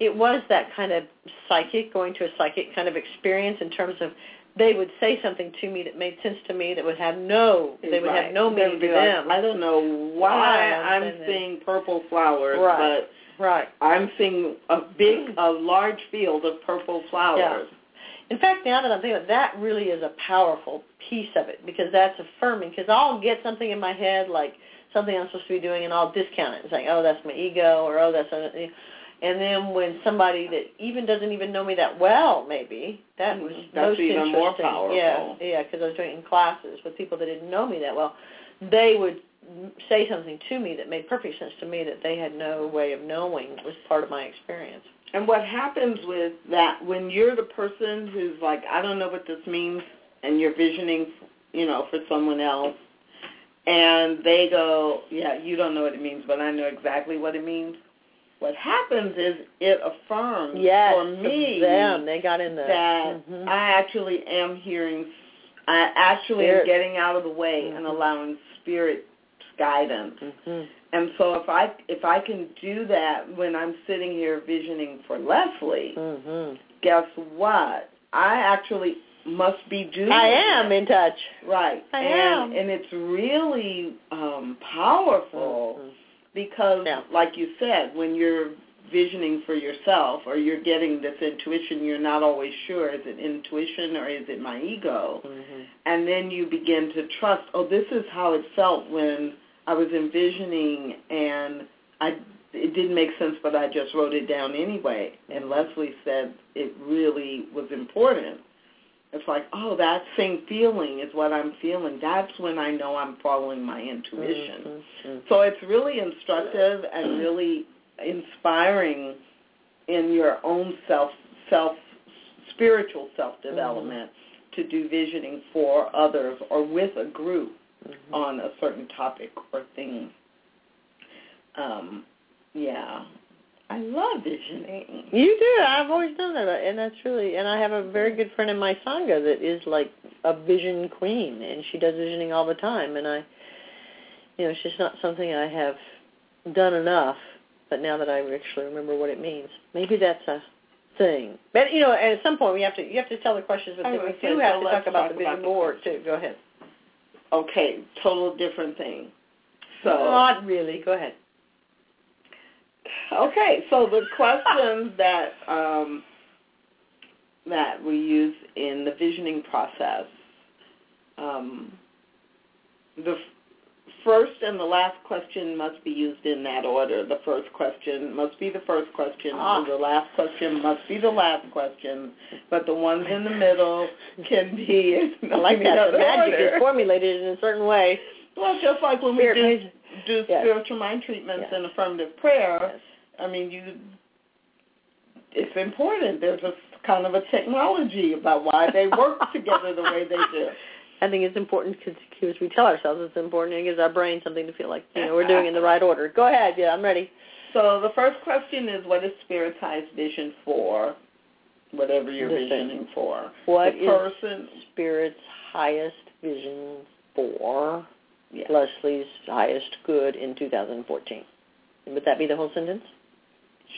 it was that kind of psychic going to a psychic kind of experience in terms of they would say something to me that made sense to me that would have no they would right. have no meaning to like, them. I don't know why I'm, I'm seeing purple flowers, right. but right. I'm seeing a big, mm. a large field of purple flowers. Yeah. In fact, now that I'm thinking, about that really is a powerful piece of it because that's affirming. Because I'll get something in my head like something I'm supposed to be doing, and I'll discount it. It's like, oh, that's my ego, or oh, that's. A, and then when somebody that even doesn't even know me that well, maybe that mm-hmm. was That's most even interesting. more powerful. Yeah, yeah, because I was doing it in classes with people that didn't know me that well. They would say something to me that made perfect sense to me that they had no way of knowing was part of my experience. And what happens with that when you're the person who's like, I don't know what this means, and you're visioning, you know, for someone else, and they go, yeah, you don't know what it means, but I know exactly what it means. What happens is it affirms yes, for me them they got in the that mhm. I actually am hearing, I actually Spirit. am getting out of the way Mhm. and allowing spirit guidance. Mhm. And so if I if I can do that when I'm sitting here visioning for Lesley, Mhm. guess what? I actually must be doing I am it. in touch. right. I and am. and it's really um powerful Mhm. because Yeah. like you said, when you're visioning for yourself or you're getting this intuition, you're not always sure is it intuition or is it my ego? Mhm. and then you begin to trust oh this is how it felt when i was envisioning and i it didn't make sense but i just wrote it down anyway. And Lesley said it really was important. It's like oh that same feeling is what i'm feeling. That's when i know i'm following my intuition. Mhm. so it's really instructive and really inspiring in your own self self spiritual self development to do visioning for others or with a group Mhm. on a certain topic or thing. Um, yeah. I love visioning. You do. I've always done that, and that's really. And I have a very good friend in my sangha that is like a vision queen, and she does visioning all the time. And I, you know, it's just not something I have done enough. But now that I actually remember what it means, maybe that's a thing. But you know, at some point we have to you have to tell the questions, but then we do have to talk about talk the vision board too. Go ahead. Okay, total different thing. So Not really. Go ahead. okay, so the questions that um, that we use in the visioning process, um, the first and the last question must be used in that order. The first question must be the first question, Ah. and the last question must be the last question, but the ones in the middle can be in I like that. other The magic order. is formulated in a certain way. Well, just like when we Spirit do, plays- do Yes. spiritual mind treatments Yes. and affirmative prayer, Yes. I mean, you. It's important. There's a kind of a technology about why they work together the way they do. I think it's important because we tell ourselves it's important. And it gives our brain something to feel like you know we're doing in the right order. Go ahead. Yeah, I'm ready. So the first question is, what is Spirit's highest vision for? Whatever you're Listen. visioning for. What the is person? Spirit's highest vision for Yeah. Lesley's highest good in 2014? Would that be the whole sentence?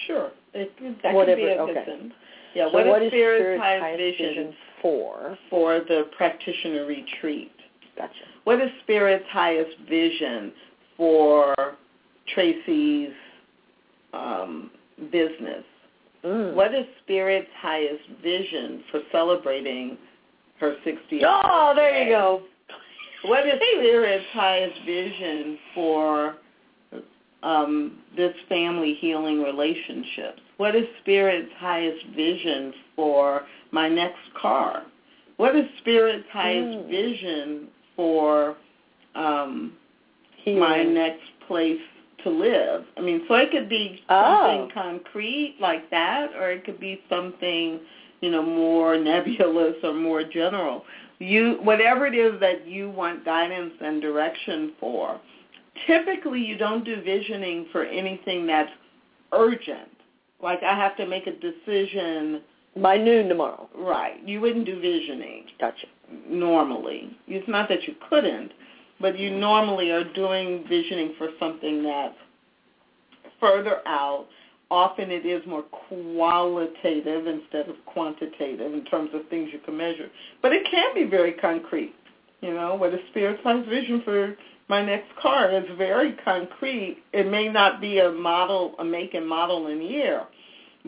Sure. It, that Whatever, could be a okay. sentence. Yeah. so what what is is Spirit's, Spirit's highest, vision, for? for the practitioner retreat? Gotcha. What is Spirit's highest vision for Tracy's um, business? Mm. What is Spirit's highest vision for celebrating her 60th? Oh, there you go. What is Spirit's highest vision for um, this family healing relationships? What is Spirit's highest vision for my next car? What is Spirit's highest Mm. vision for um, Healing. my next place to live? I mean, so it could be Oh. something concrete like that, or it could be something, you know, more nebulous or more general. You, whatever it is that you want guidance and direction for. Typically, you don't do visioning for anything that's urgent like I have to make a decision by noon tomorrow. Right. You wouldn't do visioning. Gotcha. Normally, it's not that you couldn't, but you normally are doing visioning for something that's further out. Often it is more qualitative instead of quantitative in terms of things you can measure. But it can be very concrete. You know, what a spirit-sized vision for my next car is very concrete. It may not be a model, a make and model and year,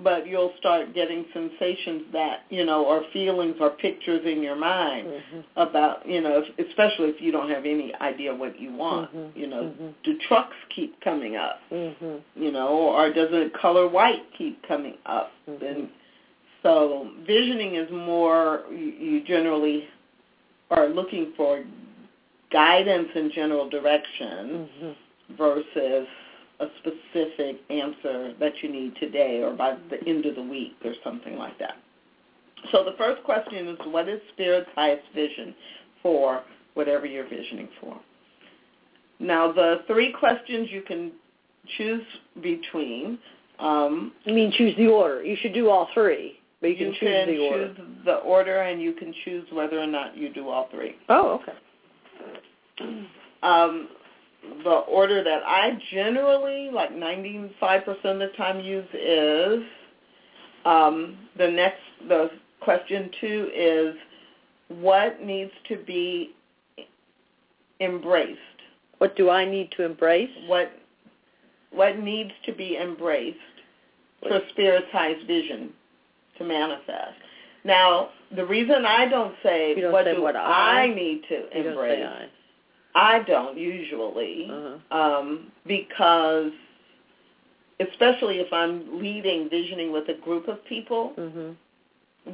but you'll start getting sensations that you know or feelings or pictures in your mind mm-hmm. about you know if, especially if you don't have any idea what you want mm-hmm. you know mm-hmm. do trucks keep coming up mm-hmm. you know or does the color white keep coming up mm-hmm. and so visioning is more you, you generally are looking for guidance and general direction mm-hmm. versus a specific answer that you need today or by the end of the week or something like that. So the first question is what is Spirit's highest vision for whatever you're visioning for? Now the three questions you can choose between. Um, you mean choose the order? You should do all three, but you can choose can the order. choose the order, and you can choose whether or not you do all three. Oh, okay. Um, the order that I generally, like 95% of the time, use is um, the next, the question two is what needs to be embraced? What do I need to embrace? What what needs to be embraced for spirit's highest vision to manifest? Now, the reason I don't say don't what say do what I- I need to embrace, I. Don't usually, Uh-huh. um, because especially if I'm leading visioning with a group of people, hmm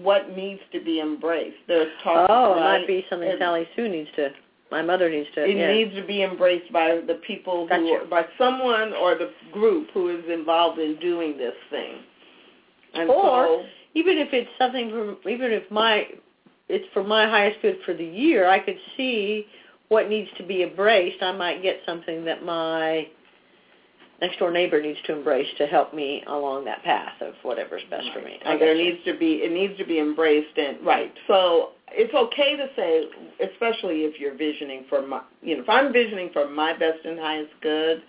what needs to be embraced? There's talk. Oh, it right? might be something It- Sally Sue needs to. My mother needs to. It yeah. needs to be embraced by the people who, Gotcha. by someone or the group who is involved in doing this thing. And Or- so, even if it's something from even if my it's for my highest good for the year, I could see what needs to be embraced. I might get something that my next door neighbor needs to embrace to help me along that path of whatever's best for me. I and there needs to be it needs to be embraced and right. So it's okay to say, especially if you're visioning for my, you know, if I'm visioning for my best and highest good,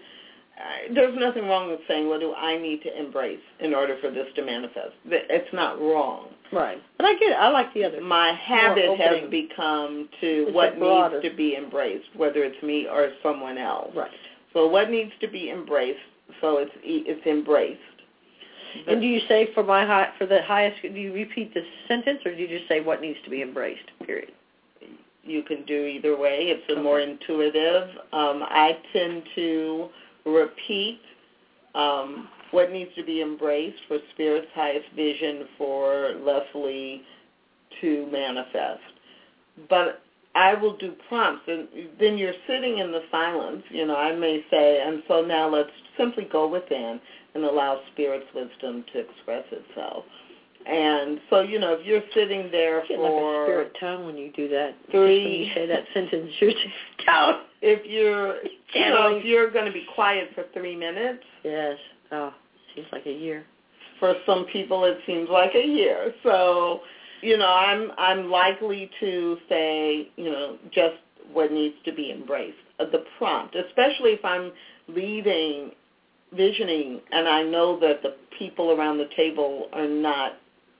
uh, there's nothing wrong with saying, what do I need to embrace in order for this to manifest? It's not wrong. right. But I get it. I like the other. My habit has become to It's what needs to be embraced, whether it's me or someone else. Right. So what needs to be embraced, so it's it's embraced. And do you say for my high, for the highest? Do you repeat the sentence, or do you just say what needs to be embraced? Period. you can do either way. It's a Okay. more intuitive. Um, I tend to repeat um, what needs to be embraced for Spirit's highest vision for Lesley to manifest. But I will do prompts, and then you're sitting in the silence. You know, I may say, and so now let's simply go within and allow Spirit's wisdom to express itself. And so, you know, if you're sitting there get for like a spirit tone when you do that. Three. When you say that sentence, you're just count. if you're you know if you're going to be quiet for three minutes Yes. Oh, seems like a year. for some people it seems like a year so you know i'm i'm likely to say you know just what needs to be embraced uh, the prompt especially if i'm leading visioning and i know that the people around the table are not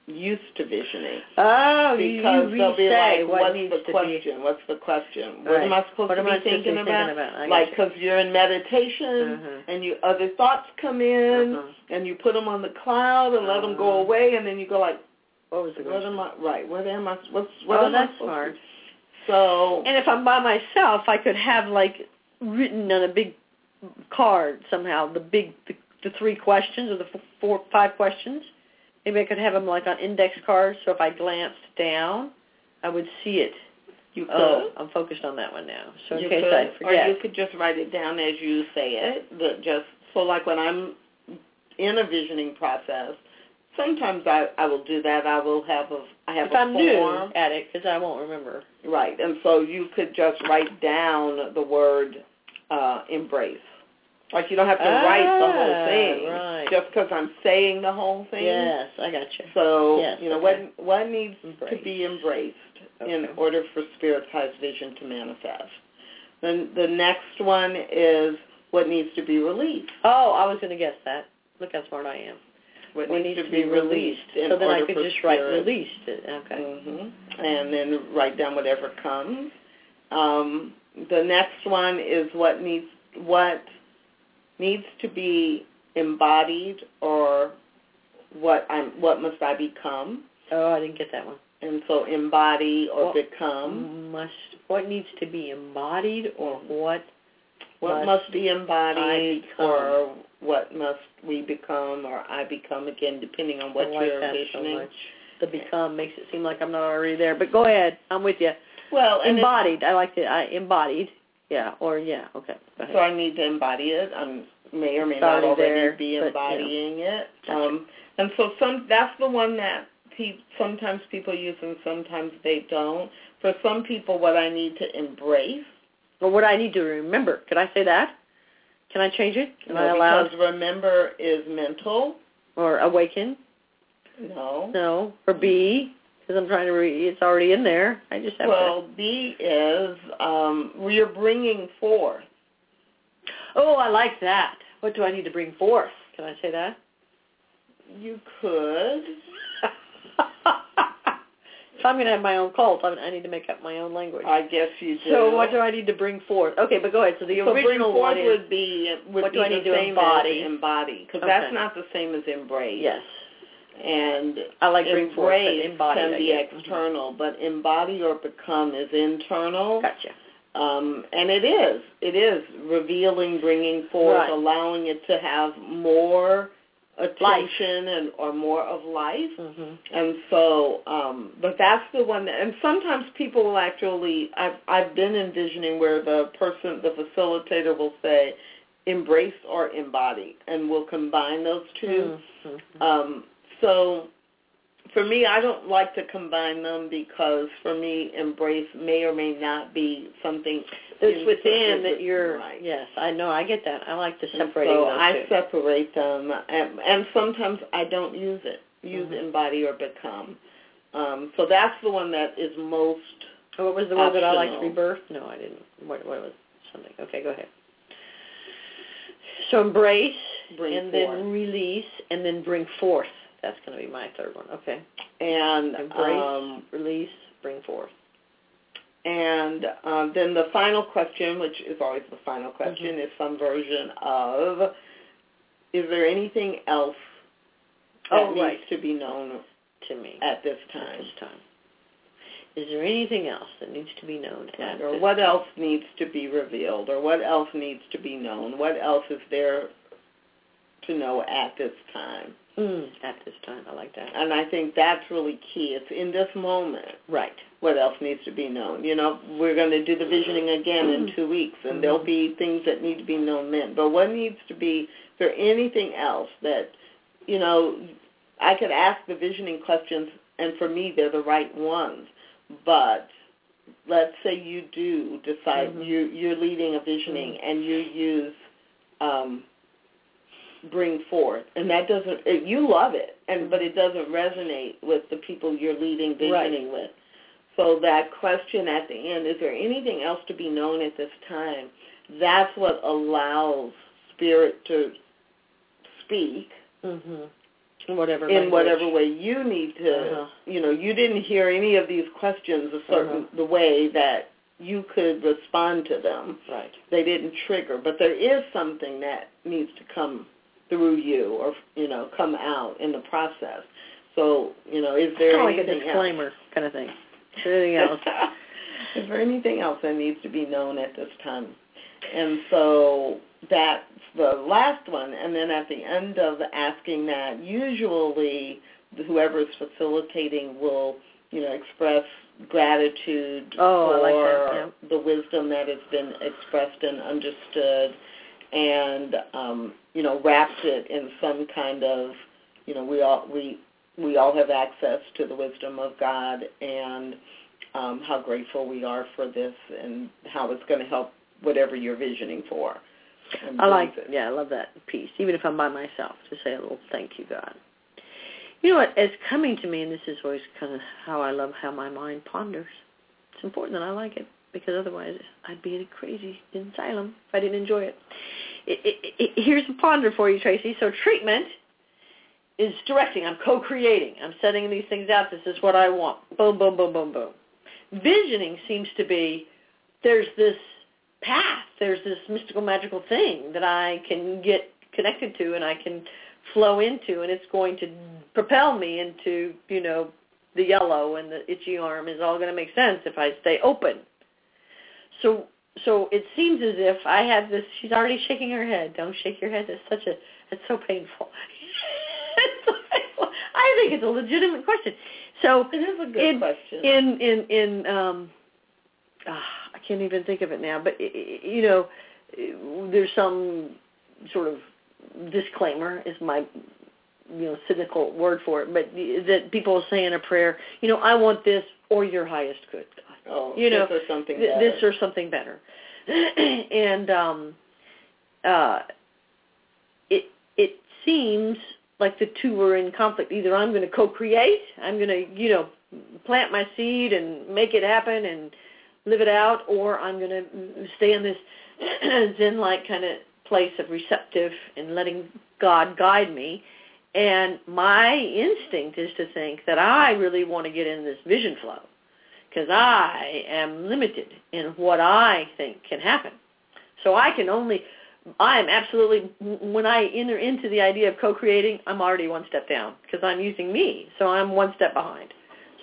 used to visioning Oh, because you they'll be like, what "What's the to be. question? What's the question? What am I supposed What to am be I supposed to thinking thinking about?" about? Like, because you're in meditation Mhm. and you other thoughts come in Uh-huh. and you put them on the cloud and let them go Uh-huh. away, and then you go like, What was the "What question? am I? Right? What am I? What's what Oh, am that's I supposed smart. to?" So And if I'm by myself, I could have like written on a big card somehow the big the, the three questions or the four five questions. Maybe I could have them like on index cards, so if I glanced down, I would see it. you could. Oh, I'm focused on that one now. So in you case could, I forget. Or you could just write it down as you say it. That just so like when I'm in a visioning process, sometimes I I will do that. I will have a I have if a I'm form. new at it, because I won't remember. Right, and so you could just write down the word uh, embrace. Like you don't have to write the whole Ah, thing right. just because I'm saying the whole thing. Yes, I got you. So Yes, you know okay. what what needs to be embraced in order for spirit's highest vision to manifest. Then the next one is what needs to be released. Oh, I was going to guess that. Look how smart I am. What, What needs, to be released. in so then I could just write spirit. released. Okay. hmm And then write down whatever comes. Um, the next one is what needs what needs to be embodied or what I'm what must I become. Oh, I didn't get that one. And so embody or Well, become. Must what needs to be embodied or what? What must must be embodied or what must we become or I become again depending on what like you're envisioning. so. The become makes it seem like I'm not already there. But go ahead. I'm with you. Well, embodied. I like it. I embodied. Yeah. Or yeah. Okay. So I need to embody it. I may or may not already there, be but, you know. embodying it. Gotcha. Um, and so some that's the one that pe- sometimes people use and sometimes they don't. For some people, what I need to embrace, Or what I need to remember. Could I say that? Can I change it? Am I know, allowed? because remember is mental. Or awaken? No. No. Or be? Because I'm trying to read. It's already in there. I just have Well, B is um, you're bringing forth. Oh, I like that. What do I need to bring forth? Can I say that? You could. if I'm going to have my own cult, I'm- need to make up my own language. I guess you do. So what do I need to bring forth? Okay, but go ahead. So the so bring original forth one is would be would what be do I need to embody? embody because Okay. that's not the same as embrace. yes. And I like bring forth, embrace embody, can be. Mhm. external, but embody or become is internal. Gotcha. Um, and it is. It is revealing, bringing forth, Right. allowing it to have more attention and or more of life. Mhm. And so, um, but that's the one. That, and sometimes people will actually. I've I've been envisioning where the person, the facilitator, will say, embrace or embody, and we'll combine those 2 Mhm. um, so for me, I don't like to combine them because for me, embrace may or may not be something It's in- within that you're. right. Yes, I know. I get that. I like to separate. so those I two. separate them, and, and sometimes I don't use it. Use Mhm. embody or become. Um, so that's the one that is most. Oh, what was the word that I liked? optional. Rebirth? No, I didn't. What, what was something? Okay, go ahead. So embrace, Bring and forth. then release, and then bring forth. That's going to be my third one. Okay. And Embrace, um, release, bring forth. And uh, then the final question, which is always the final question, Mhm. is some version of, is there anything else that Oh, needs right. to be known To me. at this at time? this time. Is there anything else that needs to be known at Or what time? else needs to be revealed? Or what else needs to be known? What else is there to know at this time? Mm, at this time, I like that. And I think that's really key. It's in this moment. Right. what else needs to be known. You know, we're going to do the visioning again in two weeks, and there'll be things that need to be known then. But what needs to be, is there anything else that, you know, I could ask the visioning questions, and for me, they're the right ones. But let's say you do decide Mhm. you, you're leading a visioning, and you use um, bring forth, and that doesn't, it, you love it, and but it doesn't resonate with the people you're leading Right. visioning with. So that question at the end, is there anything else to be known at this time? That's what allows spirit to speak Mhm. In whatever in language. whatever way you need to. Uh-huh. You know, you didn't hear any of these questions a certain Uh-huh. the way that you could respond to them. Right. They didn't trigger, but there is something that needs to come through you, or you know, come out in the process. So, you know, is there Kind of like a anything else? kind of thing. Anything else? Is there anything else that needs to be known at this time? And so that's the last one. And then at the end of asking that, usually whoever is facilitating will, you know, express gratitude Oh, for like that, the wisdom that has been expressed and understood and um, you know, wraps it in some kind of, you know, we all we we all have access to the wisdom of God and um, how grateful we are for this and how it's going to help whatever you're visioning for. I like it. Yeah, I love that piece. Even if I'm by myself, to say a little thank you, God. You know what? It's coming to me, and this is always kind of how I love how my mind ponders. It's important that I like it because otherwise I'd be in a crazy asylum if I didn't enjoy it. It, it, it. Here's a ponder for you, Tracy. So treatment is directing. I'm co-creating. I'm setting these things out. This is what I want. Boom, boom, boom, boom, boom. Visioning seems to be there's this path. There's this mystical, magical thing that I can get connected to and I can flow into, and it's going to propel me into, you know, the yellow and the itchy arm is all going to make sense if I stay open. So, so it seems as if I have this. She's already shaking her head. Don't shake your head. It's such a. It's so painful. I think it's a legitimate question. So it is a good in, question. In in in um, ah, I can't even think of it now. But you know, there's some sort of disclaimer is my you know cynical word for it, but that people say in a prayer, you know, I want this or your highest good. God. Oh, you know, this or something th- better. this or something better. and um, uh, it it seems like the two are in conflict. Either I'm going to co-create, I'm going to you know plant my seed and make it happen and live it out, or I'm going to stay in this zen-like kind of place of receptive and letting God guide me. And my instinct is to think that I really want to get in this vision flow because I am limited in what I think can happen. So I can only, I am absolutely, when I enter into the idea of co-creating, I'm already one step down because I'm using me. So I'm one step behind.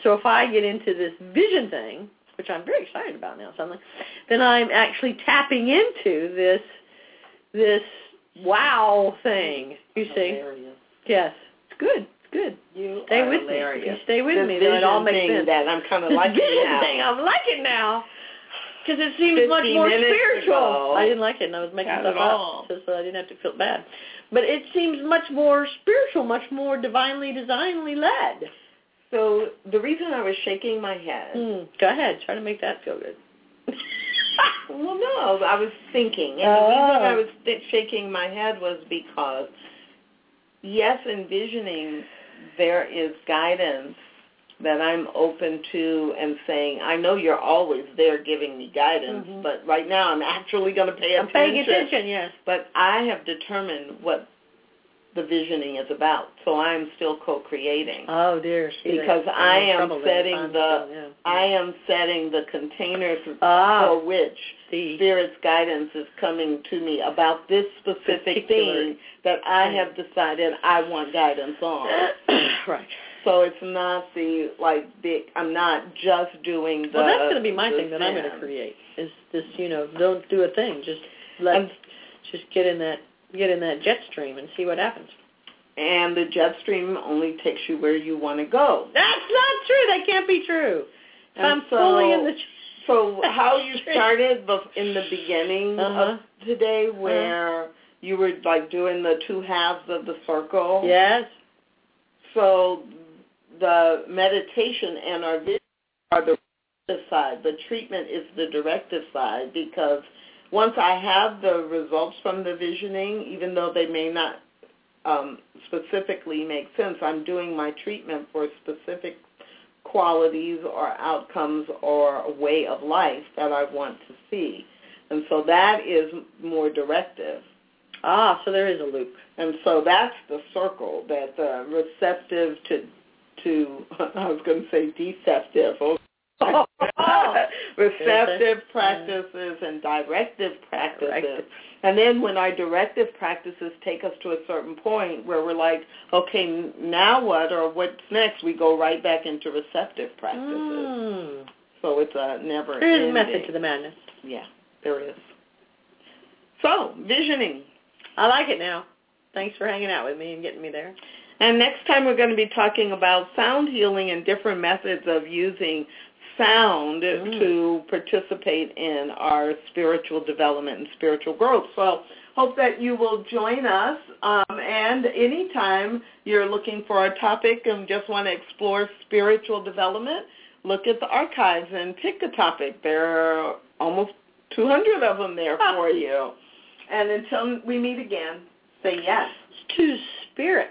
So if I get into this vision thing, which I'm very excited about now suddenly, then I'm actually tapping into this this wow thing. You see? Yes. It's good. Good. You Stay are with hilarious. me. You stay with this me. Then it all makes thing sense. That I'm kind of liking vision now. thing, I'm liking now. Because it seems much more spiritual. ago, I didn't like it, and I was making stuff up just so I didn't have to feel bad. But it seems much more spiritual, much more divinely, designedly led. So the reason I was shaking my head. Hmm. Go ahead. Try to make that feel good. Well, no, I was thinking, and Oh. the reason I was th- shaking my head was because, yes, envisioning there is guidance that I'm open to and saying, I know you're always there giving me guidance, Mhm. but right now I'm actually going to pay I'm attention. paying attention, yes. But I have determined what the visioning is about, so I'm still co-creating. Oh, dear. See, Because that's- I am setting the- yeah. I am setting the container for Ah, which see. Spirit's guidance is coming to me about this specific Particular thing that I have decided I want guidance on. right. So it's not the like the I'm not just doing the Well, that's going to be my thing that I'm going to create. Is this, you know, don't do a thing. Just let, And- just get in that, get in that jet stream and see what happens. And the jet stream only takes you where you want to go. That's not true. That can't be true. And I'm so, fully in the. So how you started in the beginning Uh-huh. of today, where you were like doing the two halves of the circle. Yes. So the meditation and our vision are the side. The treatment is the directive side because once I have the results from the visioning, even though they may not um, specifically make sense, I'm doing my treatment for specific qualities or outcomes or a way of life that I want to see. And so that is more directive. Ah, so there is a loop. And so that's the circle that uh, receptive to to I was going to say deceptive. Oh. receptive practices and directive practices. Directive. And then when our directive practices take us to a certain point where we're like, okay, now what or what's next? We go right back into receptive practices. Mm. So it's a never There is a ending. method to the madness. Yeah, there is. So, visioning. I like it now. Thanks for hanging out with me and getting me there. And next time we're going to be talking about sound healing and different methods of using sound Mm. to participate in our spiritual development and spiritual growth. So hope that you will join us. Um, and anytime you're looking for a topic and just want to explore spiritual development, look at the archives and pick a topic. There are almost 200 of them there for you. And until we meet again, say yes to spirit.